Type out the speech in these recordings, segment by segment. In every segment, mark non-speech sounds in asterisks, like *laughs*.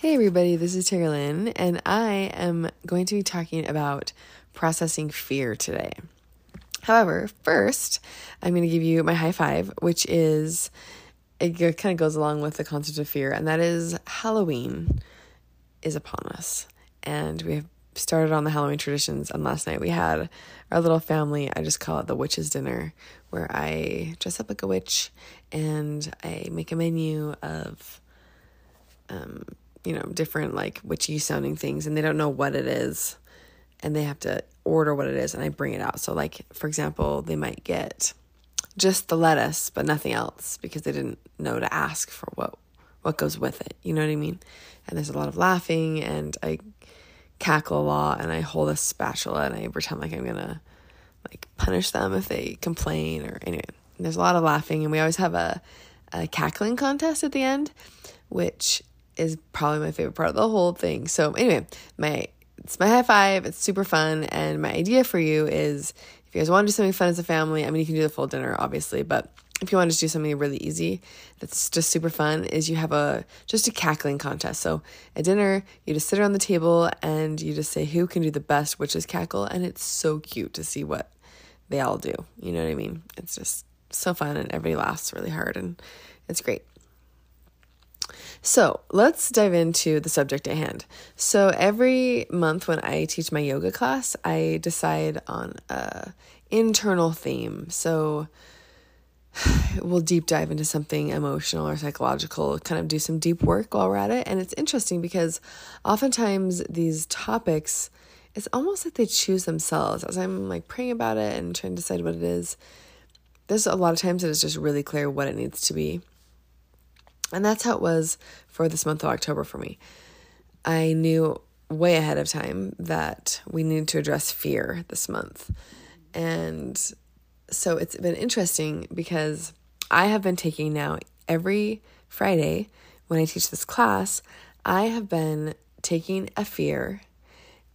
Hey, everybody, this is Taralyn, and I am going to be talking about processing fear today. However, first, I'm going to give you my high five, which is it kind of goes along with the concept of fear, and that is Halloween is upon us. And we have started on the Halloween traditions, and last night we had our little family, I just call it the witch's dinner, where I dress up like a witch and I make a menu of um, you know, different like witchy sounding things and they don't know what it is and they have to order what it is and I bring it out. So like for example, they might get just the lettuce but nothing else because they didn't know to ask for what what goes with it. You know what I mean? And there's a lot of laughing and I cackle a lot and I hold a spatula and I pretend like I'm going to like punish them if they complain or anyway. There's a lot of laughing and we always have a a cackling contest at the end which is probably my favorite part of the whole thing. So anyway, my it's my high five. It's super fun, and my idea for you is if you guys want to do something fun as a family. I mean, you can do the full dinner, obviously, but if you want to do something really easy that's just super fun is you have a just a cackling contest so at dinner you just sit around the table and you just say who can do the best witch's cackle and it's so cute to see what they all do you know what i mean it's just so fun and everybody laughs really hard and it's great so let's dive into the subject at hand. So every month when I teach my yoga class, I decide on a internal theme. So *sighs* we'll deep dive into something emotional or psychological, kind of do some deep work while we're at it. And it's interesting because oftentimes these topics, it's almost like they choose themselves. As I'm like praying about it and trying to decide what it is, there's a lot of times that it's just really clear what it needs to be. And that's how it was for this month of October for me. I knew way ahead of time that we needed to address fear this month. And so it's been interesting because I have been taking now every Friday when I teach this class, I have been taking a fear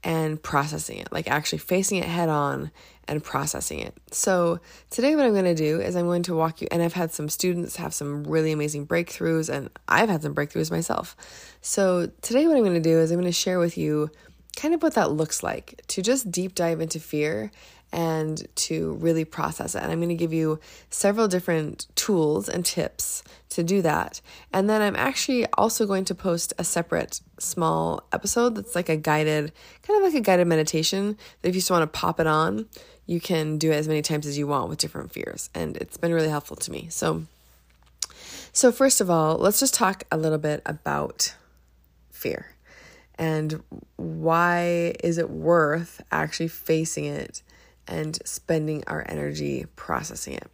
and processing it, like actually facing it head on and processing it. So, today, what I'm going to do is I'm going to walk you, and I've had some students have some really amazing breakthroughs, and I've had some breakthroughs myself. So, today, what I'm going to do is I'm going to share with you kind of what that looks like to just deep dive into fear and to really process it. And I'm going to give you several different tools and tips to do that. And then I'm actually also going to post a separate small episode that's like a guided, kind of like a guided meditation that if you just want to pop it on, you can do it as many times as you want with different fears. And it's been really helpful to me. So, so first of all, let's just talk a little bit about fear and why is it worth actually facing it and spending our energy processing it.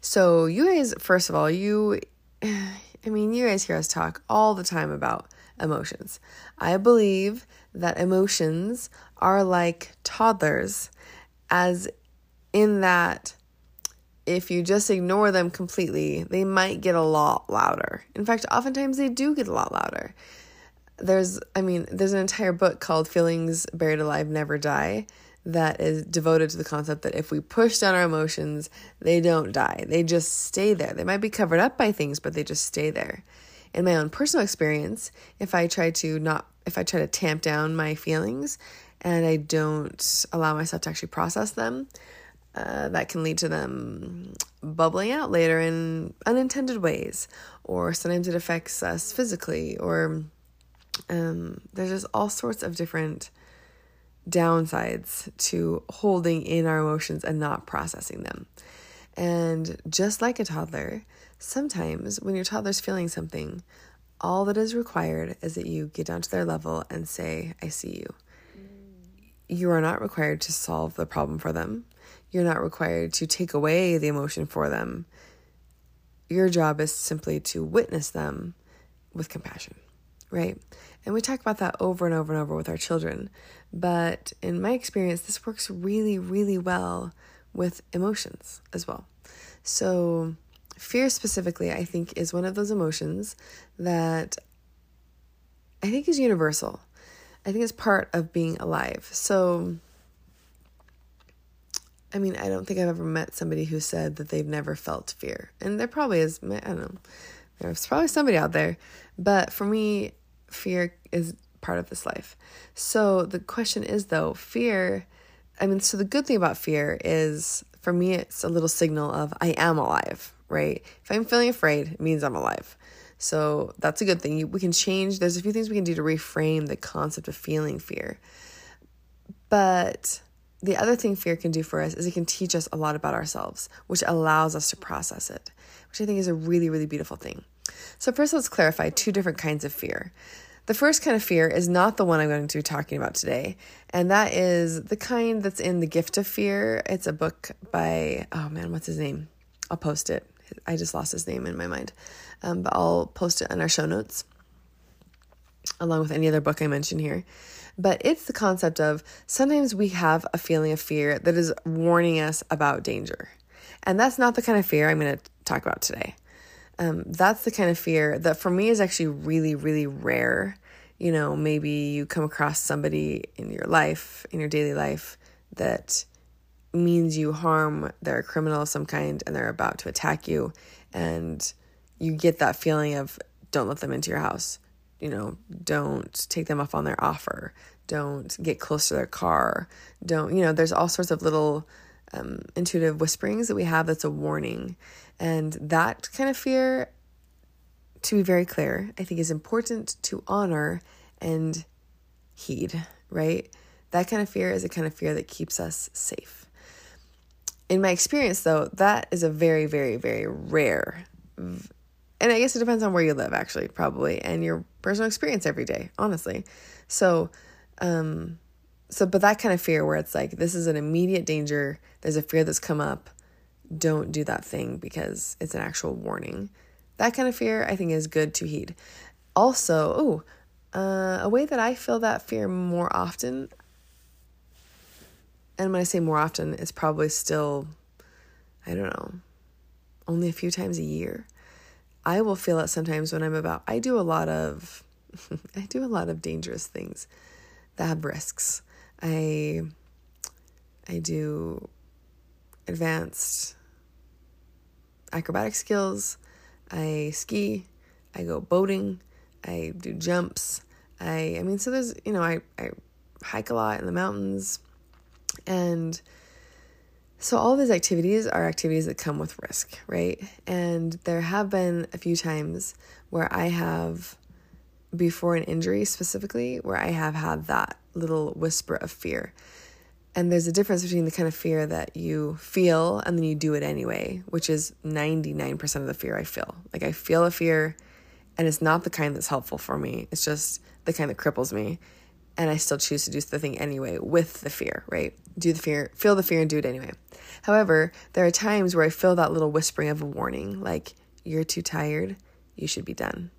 So, you guys, first of all, you, *sighs* I mean, you guys hear us talk all the time about emotions. I believe that emotions are like toddlers, as in that if you just ignore them completely, they might get a lot louder. In fact, oftentimes they do get a lot louder. There's, I mean, there's an entire book called Feelings Buried Alive Never Die that is devoted to the concept that if we push down our emotions, they don't die. They just stay there. They might be covered up by things, but they just stay there. In my own personal experience, if I try to not, if I try to tamp down my feelings and I don't allow myself to actually process them, uh, that can lead to them bubbling out later in unintended ways, or sometimes it affects us physically, or um, there's just all sorts of different downsides to holding in our emotions and not processing them. And just like a toddler, sometimes when your toddler's feeling something, all that is required is that you get down to their level and say, I see you. You are not required to solve the problem for them. You're not required to take away the emotion for them. Your job is simply to witness them with compassion, right? And we talk about that over and over and over with our children. But in my experience, this works really, really well with emotions as well. So, fear specifically, I think, is one of those emotions that I think is universal. I think it's part of being alive. So, I mean, I don't think I've ever met somebody who said that they've never felt fear. And there probably is, I don't know, there's probably somebody out there. But for me, fear is part of this life. So the question is, though, fear, I mean, so the good thing about fear is for me, it's a little signal of I am alive, right? If I'm feeling afraid, it means I'm alive. So that's a good thing. We can change, there's a few things we can do to reframe the concept of feeling fear. But the other thing fear can do for us is it can teach us a lot about ourselves, which allows us to process it, which I think is a really, really beautiful thing. So, first, let's clarify two different kinds of fear. The first kind of fear is not the one I'm going to be talking about today, and that is the kind that's in The Gift of Fear. It's a book by, oh man, what's his name? I'll post it. I just lost his name in my mind, um, but I'll post it in our show notes along with any other book I mention here. But it's the concept of sometimes we have a feeling of fear that is warning us about danger. And that's not the kind of fear I'm going to talk about today. Um, that's the kind of fear that for me is actually really, really rare. You know, maybe you come across somebody in your life, in your daily life, that means you harm, they're a criminal of some kind and they're about to attack you. And you get that feeling of don't let them into your house you know, don't take them up on their offer, don't get close to their car, don't, you know, there's all sorts of little um, intuitive whisperings that we have that's a warning. And that kind of fear, to be very clear, I think is important to honor and heed, right? That kind of fear is a kind of fear that keeps us safe. In my experience, though, that is a very, very, very rare and I guess it depends on where you live, actually, probably, and your personal experience every day, honestly. So, um, so, but that kind of fear where it's like, this is an immediate danger, there's a fear that's come up, don't do that thing because it's an actual warning. That kind of fear, I think, is good to heed. Also, oh, uh, a way that I feel that fear more often, and when I say more often, it's probably still, I don't know, only a few times a year I will feel it sometimes when I'm about I do a lot of *laughs* I do a lot of dangerous things that have risks. I I do advanced acrobatic skills. I ski, I go boating, I do jumps. I I mean so there's you know I I hike a lot in the mountains and so, all these activities are activities that come with risk, right? And there have been a few times where I have, before an injury specifically, where I have had that little whisper of fear. And there's a difference between the kind of fear that you feel and then you do it anyway, which is 99% of the fear I feel. Like, I feel a fear, and it's not the kind that's helpful for me, it's just the kind that cripples me and I still choose to do the thing anyway with the fear, right? Do the fear, feel the fear and do it anyway. However, there are times where I feel that little whispering of a warning, like, you're too tired, you should be done.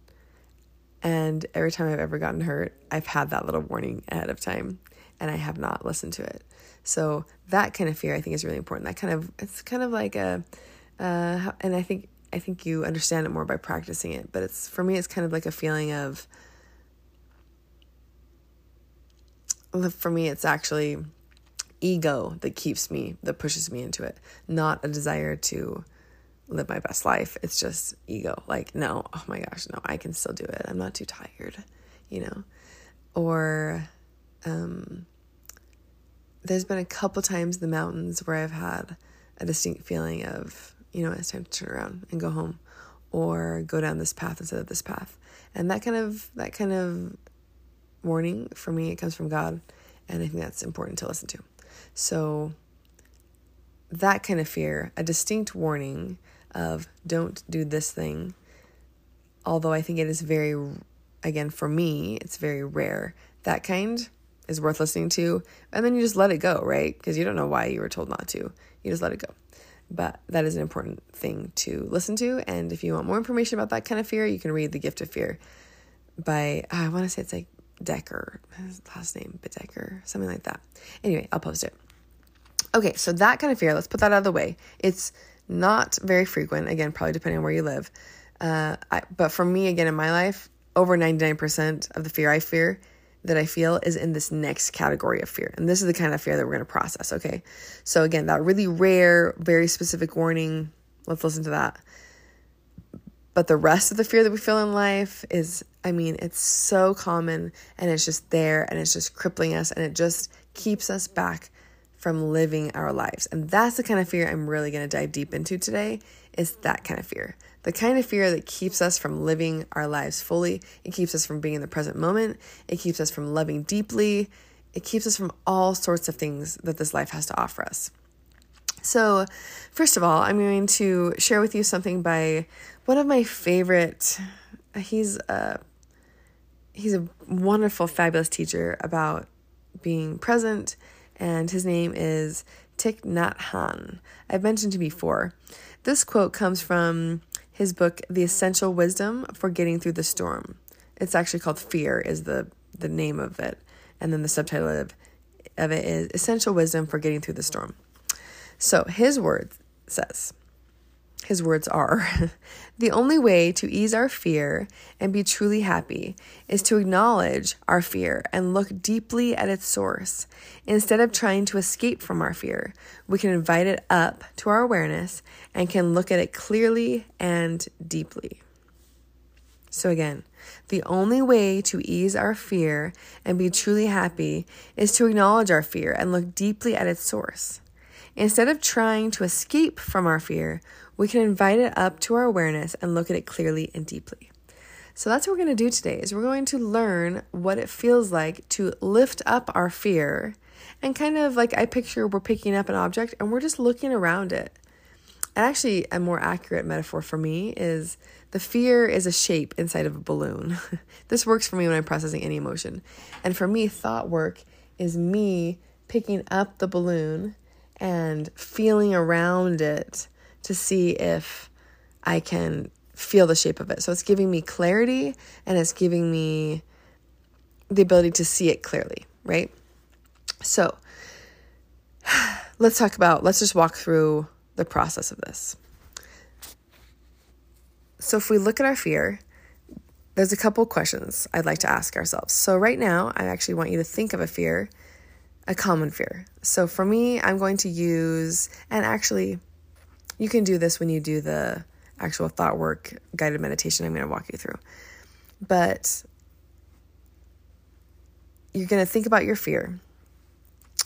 And every time I've ever gotten hurt, I've had that little warning ahead of time and I have not listened to it. So that kind of fear I think is really important. That kind of it's kind of like a uh, and I think I think you understand it more by practicing it, but it's for me it's kind of like a feeling of for me, it's actually ego that keeps me, that pushes me into it, not a desire to live my best life. It's just ego. Like, no, oh my gosh, no, I can still do it. I'm not too tired, you know? Or, um, there's been a couple times in the mountains where I've had a distinct feeling of, you know, it's time to turn around and go home or go down this path instead of this path. And that kind of, that kind of warning for me it comes from god and i think that's important to listen to so that kind of fear a distinct warning of don't do this thing. Although i think it is very again for me it's very rare. That kind is worth listening to and then you just let it go right? Because you don't know why you were told not to. You just let it go. But that is an important thing to listen to and if you want more information about that kind of fear you can read the gift of fear by, ah, I want to say it's like Decker, last name, Bedecker, something like that. Anyway, I'll post it. Okay, so that kind of fear, let's put that out of the way. It's not very frequent, again, probably depending on where you live. Uh, I, but for me, again, in my life, over 99% of the fear I fear that I feel is in this next category of fear. And this is the kind of fear that we're going to process, okay? So, again, that really rare, very specific warning, let's listen to that. But the rest of the fear that we feel in life is, I mean, it's so common and it's just there and it's just crippling us and it just keeps us back from living our lives. And that's the kind of fear I'm really going to dive deep into today is that kind of fear. The kind of fear that keeps us from living our lives fully. It keeps us from being in the present moment. It keeps us from loving deeply. It keeps us from all sorts of things that this life has to offer us. So, first of all, I'm going to share with you something by one of my favorite. He's a he's a wonderful, fabulous teacher about being present and his name is Thich Nhat Hanh. I've mentioned him before. This quote comes from his book, The Essential Wisdom for Getting Through the Storm. It's actually called Fear, is the, the name of it. And then the subtitle of, of it is Essential Wisdom for Getting Through the Storm. So his word says, his words are *laughs* The only way to ease our fear and be truly happy is to acknowledge our fear and look deeply at its source. Instead of trying to escape from our fear, we can invite it up to our awareness and can look at it clearly and deeply. So, again, the only way to ease our fear and be truly happy is to acknowledge our fear and look deeply at its source. Instead of trying to escape from our fear, we can invite it up to our awareness and look at it clearly and deeply. So that's what we're going to do today is we're going to learn what it feels like to lift up our fear and kind of like I picture we're picking up an object and we're just looking around it. And actually a more accurate metaphor for me is the fear is a shape inside of a balloon. *laughs* this works for me when I'm processing any emotion. And for me thought work is me picking up the balloon and feeling around it to see if I can feel the shape of it. So it's giving me clarity and it's giving me the ability to see it clearly, right? So *sighs* let's talk about, let's just walk through the process of this. So if we look at our fear, there's a couple questions I'd like to ask ourselves. So right now, I actually want you to think of a fear a common fear. So for me, I'm going to use, and actually, you can do this when you do the actual thought work guided meditation I'm going to walk you through. But you're going to think about your fear.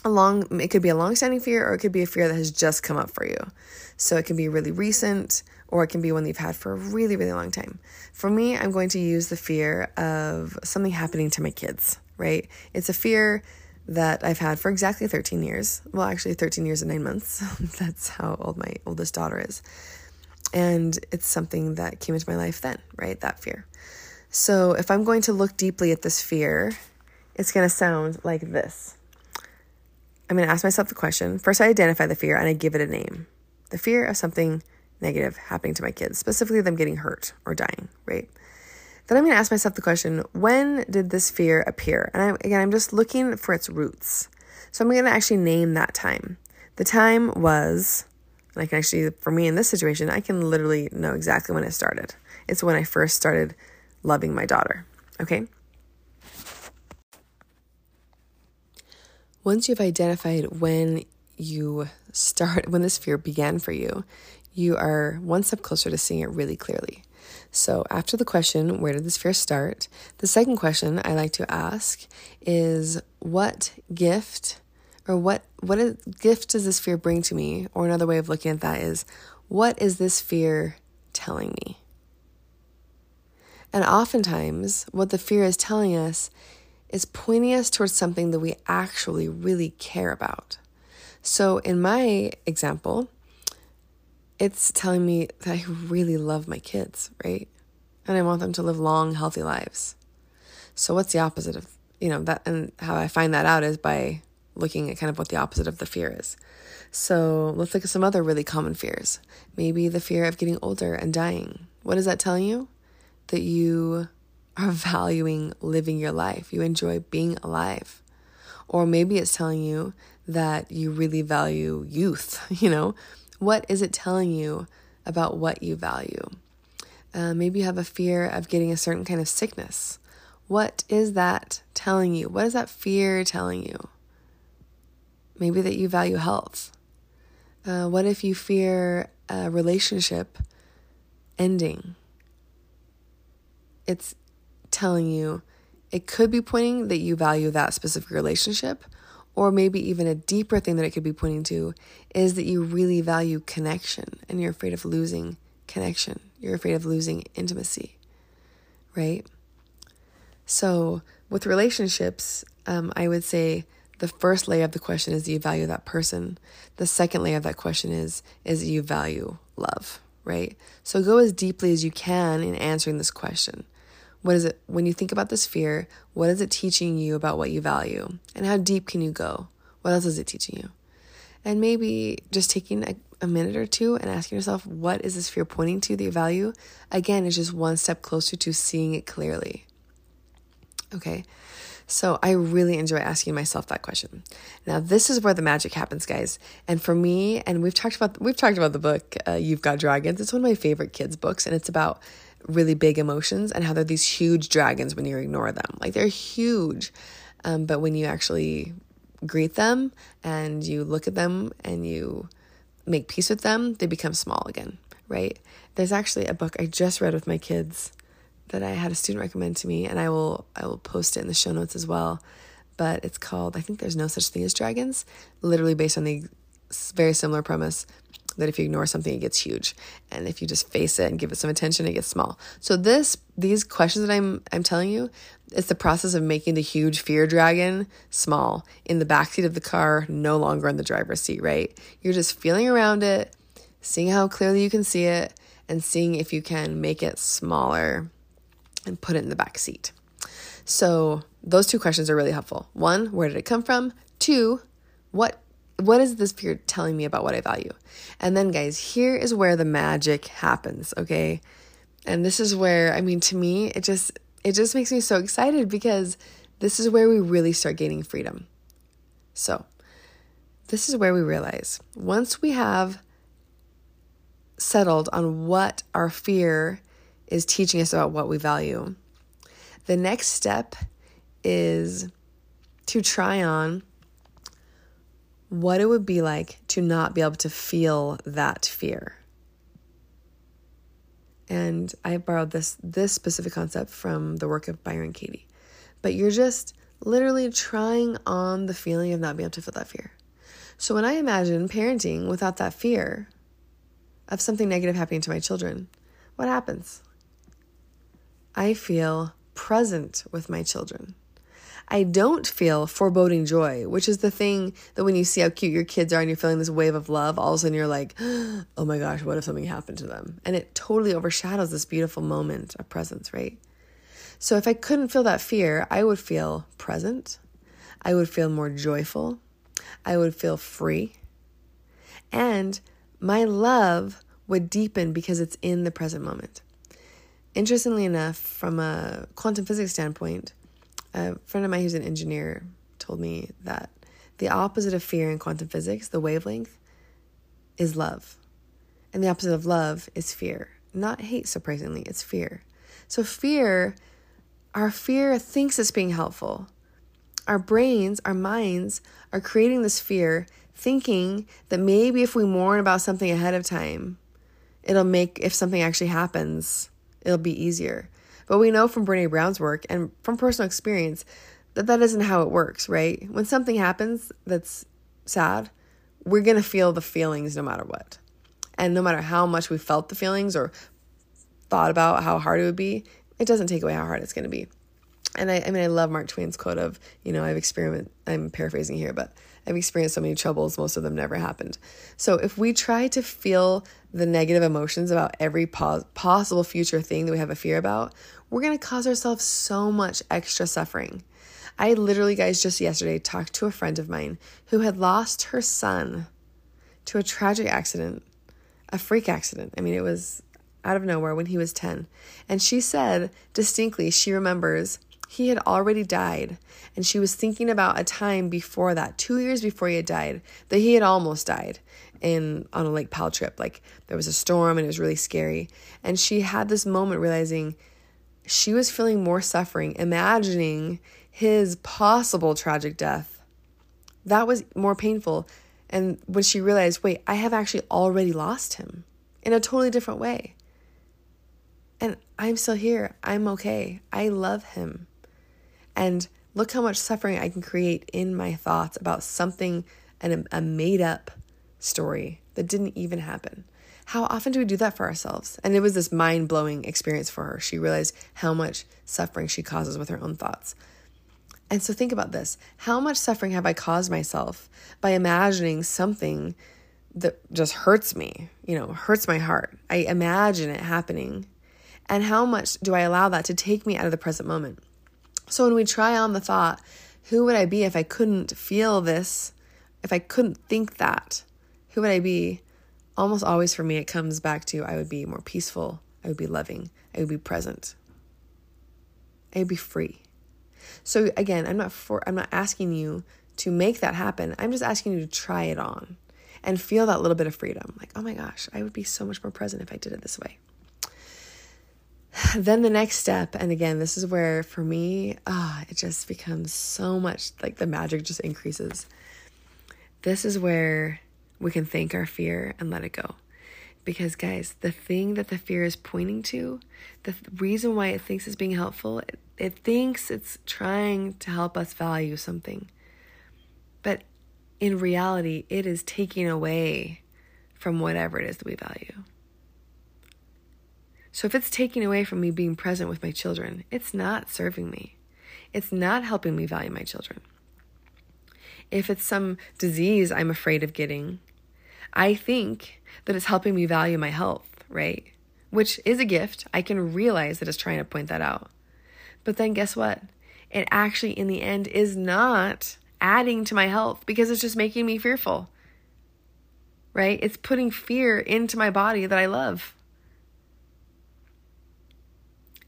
A long, it could be a long-standing fear, or it could be a fear that has just come up for you. So it can be really recent, or it can be one that you've had for a really, really long time. For me, I'm going to use the fear of something happening to my kids. Right? It's a fear that I've had for exactly 13 years. Well, actually, 13 years and nine months. *laughs* That's how old my oldest daughter is. And it's something that came into my life then, right? That fear. So if I'm going to look deeply at this fear, it's going to sound like this. I'm going to ask myself the question. First, I identify the fear and I give it a name. The fear of something negative happening to my kids, specifically them getting hurt or dying, right? Then I'm going to ask myself the question when did this fear appear? And I, again, I'm just looking for its roots. So I'm going to actually name that time. The time was, and I can actually, for me in this situation, I can literally know exactly when it started. It's when I first started loving my daughter. Okay? Once you've identified when you start, when this fear began for you, you are one step closer to seeing it really clearly. So, after the question, where did this fear start? The second question I like to ask is, what gift or what what gift does this fear bring to me? Or another way of looking at that is, what is this fear telling me? And oftentimes, what the fear is telling us is pointing us towards something that we actually really care about. So, in my example, it's telling me that I really love my kids, right? And I want them to live long, healthy lives. So what's the opposite of, you know, that and how I find that out is by looking at kind of what the opposite of the fear is. So let's look at some other really common fears. Maybe the fear of getting older and dying. What is that telling you? That you are *laughs* valuing living your life. You enjoy being alive. Or maybe it's telling you that you really value youth, *laughs* you know? What is it telling you about what you value? Uh, maybe you have a fear of getting a certain kind of sickness. What is that telling you? What is that fear telling you? Maybe that you value health. Uh, what if you fear a relationship ending? It's telling you, it could be pointing that you value that specific relationship, or maybe even a deeper thing that it could be pointing to is that you really value connection and you're afraid of losing connection. You're afraid of losing intimacy, right? So, with relationships, um, I would say the first layer of the question is do you value that person? The second layer of that question is is you value love, right? So go as deeply as you can in answering this question. What is it when you think about this fear? What is it teaching you about what you value? And how deep can you go? What else is it teaching you? And maybe just taking a, a minute or two and asking yourself, what is this fear pointing to that you value? Again, is just one step closer to seeing it clearly. Okay. So I really enjoy asking myself that question. Now this is where the magic happens, guys. And for me, and we've talked about we've talked about the book uh, You've Got Dragons. It's one of my favorite kids books, and it's about really big emotions and how they're these huge dragons when you ignore them. Like they're huge, um, but when you actually greet them and you look at them and you make peace with them, they become small again, right? There's actually a book I just read with my kids that I had a student recommend to me, and I will I will post it in the show notes as well. But it's called I think there's no such thing as dragons, literally based on the very similar premise that if you ignore something it gets huge and if you just face it and give it some attention it gets small so this these questions that i'm i'm telling you it's the process of making the huge fear dragon small in the backseat of the car no longer in the driver's seat right you're just feeling around it seeing how clearly you can see it and seeing if you can make it smaller and put it in the back seat. So those two questions are really helpful. One, where did it come from? Two, what what is this fear telling me about what I value? And then guys, here is where the magic happens, okay? And this is where I mean to me, it just it just makes me so excited because this is where we really start gaining freedom. So, this is where we realize once we have settled on what our fear is teaching us about what we value. The next step is to try on what it would be like to not be able to feel that fear. And I borrowed this this specific concept from the work of Byron Katie. But you're just literally trying on the feeling of not being able to feel that fear. So when I imagine parenting without that fear of something negative happening to my children, what happens? I feel present with my children. I don't feel foreboding joy, which is the thing that when you see how cute your kids are and you're feeling this wave of love, all of a sudden you're like, *gasps* oh my gosh, what if something happened to them? And it totally overshadows this beautiful moment of presence, right? So if I couldn't feel that fear, I would feel present. I would feel more joyful. I would feel free. And my love would deepen because it's in the present moment. Interestingly enough, from a quantum physics standpoint, a friend of mine who's an engineer told me that the opposite of fear in quantum physics, the wavelength, is love. And the opposite of love is fear. Not hate, surprisingly, it's fear. So, fear, our fear thinks it's being helpful. Our brains, our minds are creating this fear, thinking that maybe if we mourn about something ahead of time, it'll make, if something actually happens, it'll be easier. But we know from Brene Brown's work and from personal experience that that isn't how it works, right? When something happens that's sad, we're going to feel the feelings no matter what. And no matter how much we felt the feelings or thought about how hard it would be, it doesn't take away how hard it's going to be. And I, I mean, I love Mark Twain's quote of, you know, I've experienced, I'm paraphrasing here, but I've experienced so many troubles, most of them never happened. So if we try to feel the negative emotions about every pos- possible future thing that we have a fear about, we're going to cause ourselves so much extra suffering. I literally, guys, just yesterday talked to a friend of mine who had lost her son to a tragic accident, a freak accident. I mean, it was out of nowhere when he was 10. And she said distinctly she remembers he had already died. And she was thinking about a time before that, two years before he had died, that he had almost died in on a Lake Powell trip. Like there was a storm and it was really scary. And she had this moment realizing she was feeling more suffering, imagining his possible tragic death. That was more painful. And when she realized, wait, I have actually already lost him in a totally different way. And I'm still here. I'm okay. I love him. And look how much suffering I can create in my thoughts about something and a made up story that didn't even happen. How often do we do that for ourselves? And it was this mind blowing experience for her. She realized how much suffering she causes with her own thoughts. And so think about this how much suffering have I caused myself by imagining something that just hurts me, you know, hurts my heart? I imagine it happening. And how much do I allow that to take me out of the present moment? So when we try on the thought, who would I be if I couldn't feel this, if I couldn't think that? Who would I be? Almost always for me, it comes back to I would be more peaceful, I would be loving, I would be present, I would be free. So again, I'm not for I'm not asking you to make that happen. I'm just asking you to try it on and feel that little bit of freedom. Like, oh my gosh, I would be so much more present if I did it this way. *sighs* Then the next step, and again, this is where for me, ah, oh, it just becomes so much like the magic just increases. This is where we can thank our fear and let it go. Because, guys, the thing that the fear is pointing to, the reason why it thinks it's being helpful, it, it thinks it's trying to help us value something. But in reality, it is taking away from whatever it is that we value. So if it's taking away from me being present with my children, it's not serving me. It's not helping me value my children. If it's some disease I'm afraid of getting, I think that it's helping me value my health, right? Which is a gift. I can realize that it's trying to point that out. But then guess what? It actually, in the end, is not adding to my health because it's just making me fearful, right? It's putting fear into my body that I love.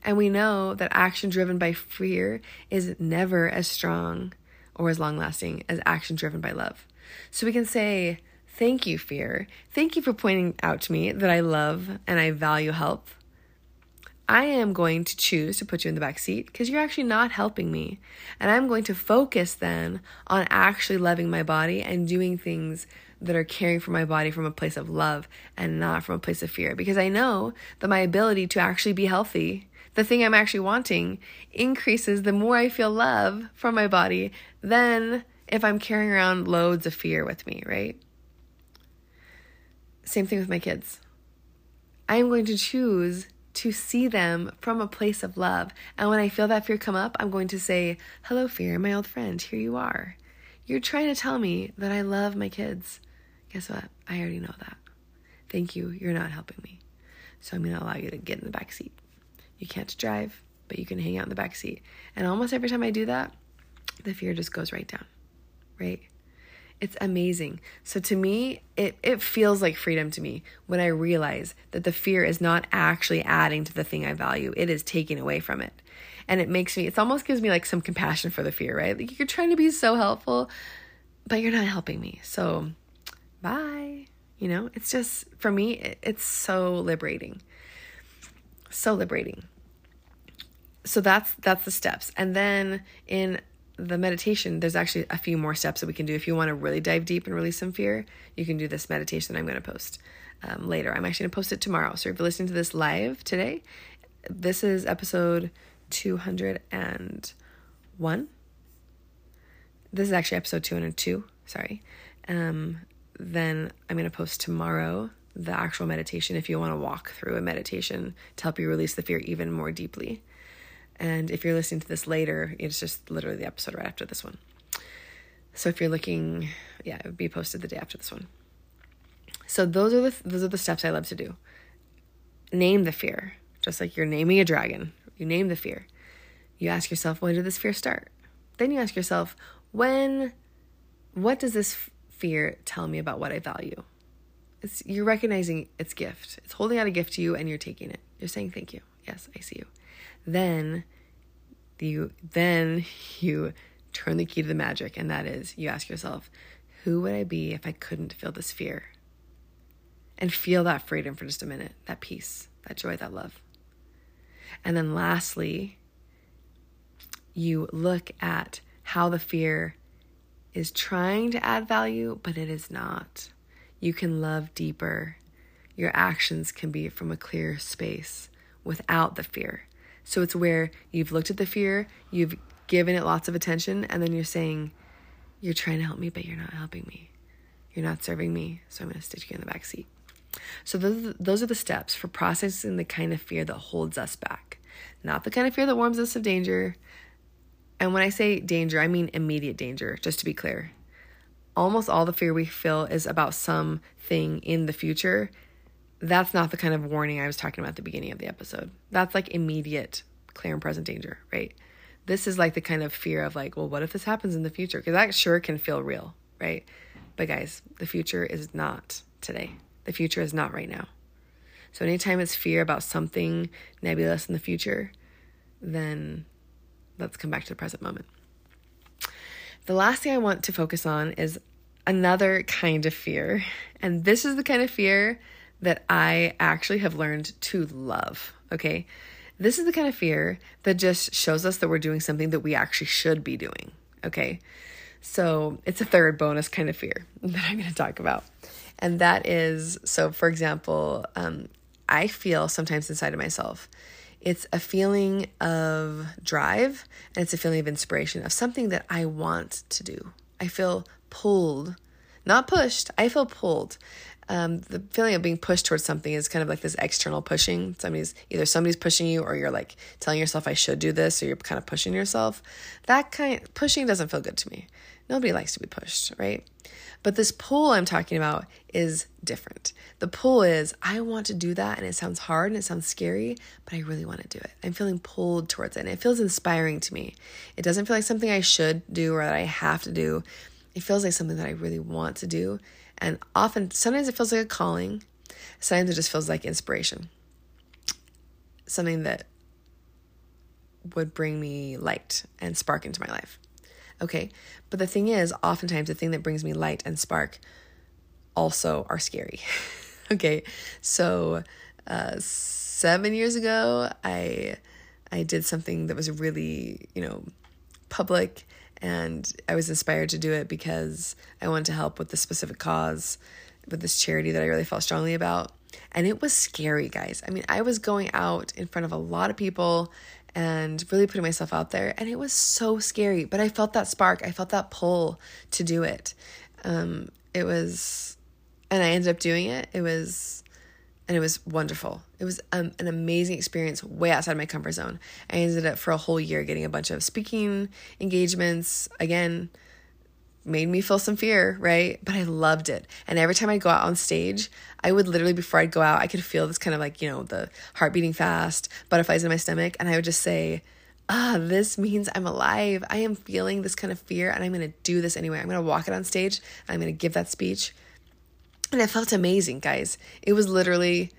And we know that action driven by fear is never as strong or as long lasting as action driven by love. So we can say, Thank you, fear. Thank you for pointing out to me that I love and I value health. I am going to choose to put you in the back seat because you're actually not helping me. And I'm going to focus then on actually loving my body and doing things that are caring for my body from a place of love and not from a place of fear. Because I know that my ability to actually be healthy, the thing I'm actually wanting, increases the more I feel love from my body than if I'm carrying around loads of fear with me, right? Same thing with my kids. I am going to choose to see them from a place of love. And when I feel that fear come up, I'm going to say, Hello, fear, my old friend, here you are. You're trying to tell me that I love my kids. Guess what? I already know that. Thank you. You're not helping me. So I'm going to allow you to get in the back seat. You can't drive, but you can hang out in the back seat. And almost every time I do that, the fear just goes right down, right? It's amazing. So to me, it, it feels like freedom to me when I realize that the fear is not actually adding to the thing I value. It is taking away from it. And it makes me, it almost gives me like some compassion for the fear, right? Like you're trying to be so helpful, but you're not helping me. So bye. You know, it's just, for me, it, it's so liberating. So liberating. So that's that's the steps. And then in the meditation, there's actually a few more steps that we can do. If you want to really dive deep and release some fear, you can do this meditation I'm going to post um, later. I'm actually going to post it tomorrow. So if you're listening to this live today, this is episode 201. This is actually episode 202. Sorry. Um, then I'm going to post tomorrow the actual meditation if you want to walk through a meditation to help you release the fear even more deeply. And if you're listening to this later, it's just literally the episode right after this one. So if you're looking, yeah, it would be posted the day after this one. So those are the those are the steps I love to do. Name the fear, just like you're naming a dragon. You name the fear. You ask yourself, when did this fear start? Then you ask yourself, when what does this fear tell me about what I value? It's you're recognizing its gift. It's holding out a gift to you and you're taking it. You're saying thank you. Yes, I see you. Then you then you turn the key to the magic and that is you ask yourself, who would I be if I couldn't feel this fear? And feel that freedom for just a minute, that peace, that joy, that love. And then lastly, you look at how the fear is trying to add value, but it is not. You can love deeper. Your actions can be from a clear space without the fear. So it's where you've looked at the fear, you've given it lots of attention, and then you're saying, You're trying to help me, but you're not helping me. You're not serving me, so I'm going to stick you in the back seat. So those, those are the steps for processing the kind of fear that holds us back. Not the kind of fear that warns us of danger, and when I say danger, I mean immediate danger, just to be clear. Almost all the fear we feel is about something in the future. That's not the kind of warning I was talking about at the beginning of the episode. That's like immediate, clear and present danger, right? This is like the kind of fear of like, well, what if this happens in the future? Because that sure can feel real, right? But guys, the future is not today. The future is not right now. So anytime it's fear about something nebulous in the future, then let's come back to the present moment. The last thing I want to focus on is another kind of fear. And this is the kind of fear that I actually have learned to love. Okay. This is the kind of fear that just shows us that we're doing something that we actually should be doing. Okay. So it's a third bonus kind of fear *laughs* that I'm going to talk about. And that is so, for example, um, I feel sometimes inside of myself it's a feeling of drive and it's a feeling of inspiration of something that I want to do. I feel pulled, not pushed, I feel pulled. Um, the feeling of being pushed towards something is kind of like this external pushing. Somebody's either somebody's pushing you or you're like telling yourself I should do this or you're kind of pushing yourself. That kind pushing doesn't feel good to me. Nobody likes to be pushed, right? But this pull I'm talking about is different. The pull is I want to do that and it sounds hard and it sounds scary, but I really want to do it. I'm feeling pulled towards it and it feels inspiring to me. It doesn't feel like something I should do or that I have to do. It feels like something that I really want to do. And often, sometimes it feels like a calling, sometimes it just feels like inspiration. Something that would bring me light and spark into my life. Okay. But the thing is, oftentimes the thing that brings me light and spark also are scary. *laughs* okay. So, uh, seven years ago, I, I did something that was really, you know, public and I was inspired to do it because I wanted to help with the specific cause with this charity that I really felt strongly about. And it was scary, guys. I mean, I was going out in front of a lot of people and really putting myself out there. And it was so scary, but I felt that spark. I felt that pull to do it. Um, it was, and I ended up doing it. It was, and it was wonderful. It was um, an amazing experience, way outside my comfort zone. I ended up for a whole year getting a bunch of speaking engagements. Again, made me feel some fear, right? But I loved it. And every time I go out on stage, I would literally, before I'd go out, I could feel this kind of like, you know, the heart beating fast, butterflies in my stomach. And I would just say, ah, this means I'm alive. I am feeling this kind of fear and I'm going to do this anyway. I'm going to walk it on stage. I'm going to give that speech. And it felt amazing, guys. It was literally,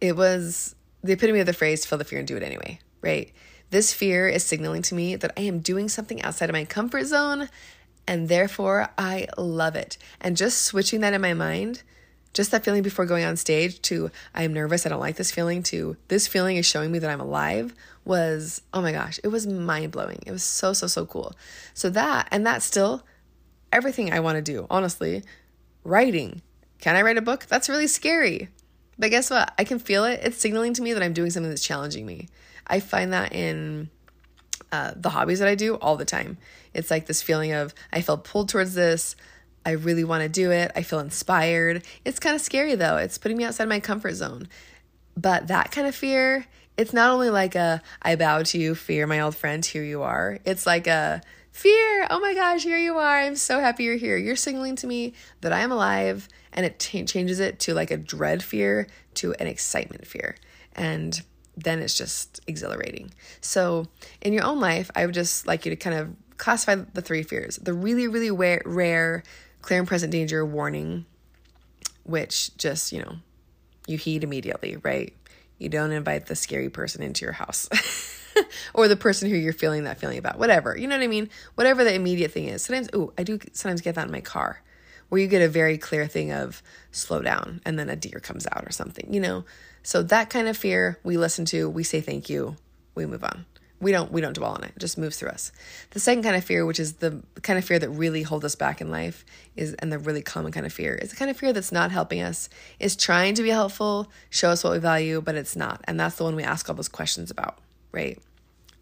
it was the epitome of the phrase feel the fear and do it anyway, right? This fear is signaling to me that I am doing something outside of my comfort zone and therefore I love it. And just switching that in my mind, just that feeling before going on stage to I am nervous, I don't like this feeling, to this feeling is showing me that I'm alive was, oh my gosh, it was mind blowing. It was so, so, so cool. So that, and that's still everything I want to do, honestly. Writing. Can I write a book? That's really scary. But guess what? I can feel it. It's signaling to me that I'm doing something that's challenging me. I find that in uh, the hobbies that I do all the time. It's like this feeling of I feel pulled towards this. I really want to do it. I feel inspired. It's kind of scary though. It's putting me outside my comfort zone. But that kind of fear, it's not only like a I bow to you, fear, my old friend, here you are. It's like a fear, oh my gosh, here you are. I'm so happy you're here. You're signaling to me that I am alive. And it t- changes it to like a dread fear to an excitement fear. And then it's just exhilarating. So, in your own life, I would just like you to kind of classify the three fears the really, really rare, clear and present danger warning, which just, you know, you heed immediately, right? You don't invite the scary person into your house. *laughs* *laughs* or the person who you're feeling that feeling about, whatever. You know what I mean? Whatever the immediate thing is. Sometimes, oh, I do sometimes get that in my car where you get a very clear thing of slow down and then a deer comes out or something, you know? So that kind of fear we listen to, we say thank you, we move on. We don't we don't dwell on it. It just moves through us. The second kind of fear, which is the kind of fear that really holds us back in life, is and the really common kind of fear is the kind of fear that's not helping us, is trying to be helpful, show us what we value, but it's not. And that's the one we ask all those questions about, right?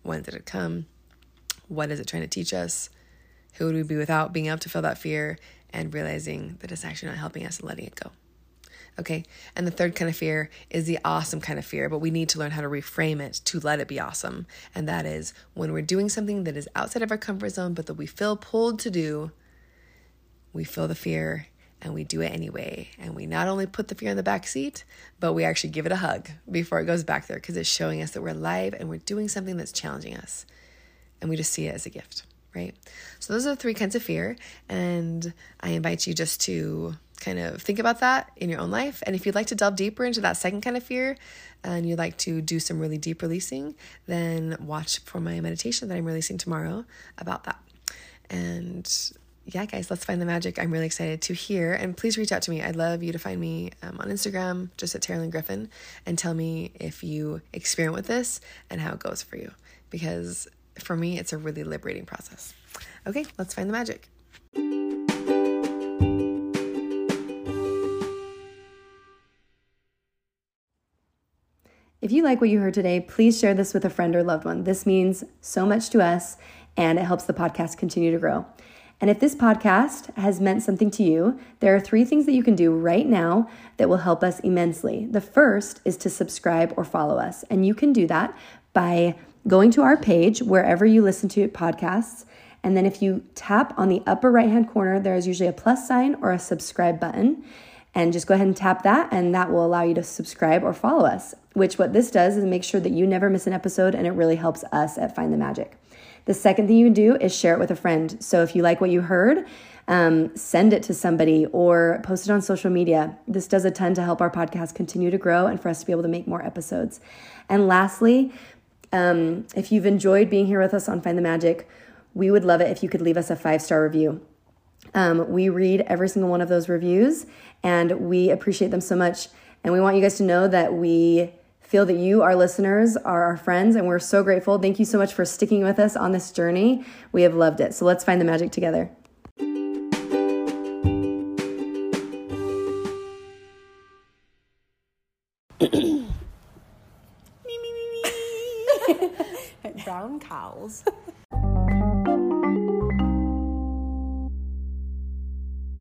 When did it come? What is it trying to teach us? Who would we be without being able to feel that fear and realizing that it's actually not helping us and letting it go? Okay. And the third kind of fear is the awesome kind of fear, but we need to learn how to reframe it to let it be awesome. And that is when we're doing something that is outside of our comfort zone, but that we feel pulled to do, we feel the fear and we do it anyway. And we not only put the fear in the back seat, but we actually give it a hug before it goes back there because it's showing us that we're alive and we're doing something that's challenging us. And we just see it as a gift, right? So those are the three kinds of fear. And I invite you just to kind of think about that in your own life. And if you'd like to delve deeper into that second kind of fear and you'd like to do some really deep releasing, then watch for my meditation that I'm releasing tomorrow about that. And yeah, guys, let's find the magic. I'm really excited to hear. And please reach out to me. I'd love you to find me um, on Instagram, just at Taralyn Griffin, and tell me if you experiment with this and how it goes for you. Because for me, it's a really liberating process. Okay, let's find the magic. If you like what you heard today, please share this with a friend or loved one. This means so much to us and it helps the podcast continue to grow. And if this podcast has meant something to you, there are three things that you can do right now that will help us immensely. The first is to subscribe or follow us. And you can do that by going to our page wherever you listen to podcasts. And then if you tap on the upper right hand corner, there is usually a plus sign or a subscribe button. And just go ahead and tap that, and that will allow you to subscribe or follow us. Which, what this does is make sure that you never miss an episode, and it really helps us at Find the Magic. The second thing you can do is share it with a friend. So if you like what you heard, um, send it to somebody or post it on social media. This does a ton to help our podcast continue to grow and for us to be able to make more episodes. And lastly, um, if you've enjoyed being here with us on Find the Magic, we would love it if you could leave us a five star review. Um, we read every single one of those reviews and we appreciate them so much. And we want you guys to know that we feel that you, our listeners, are our friends, and we're so grateful. Thank you so much for sticking with us on this journey. We have loved it. So let's find the magic together.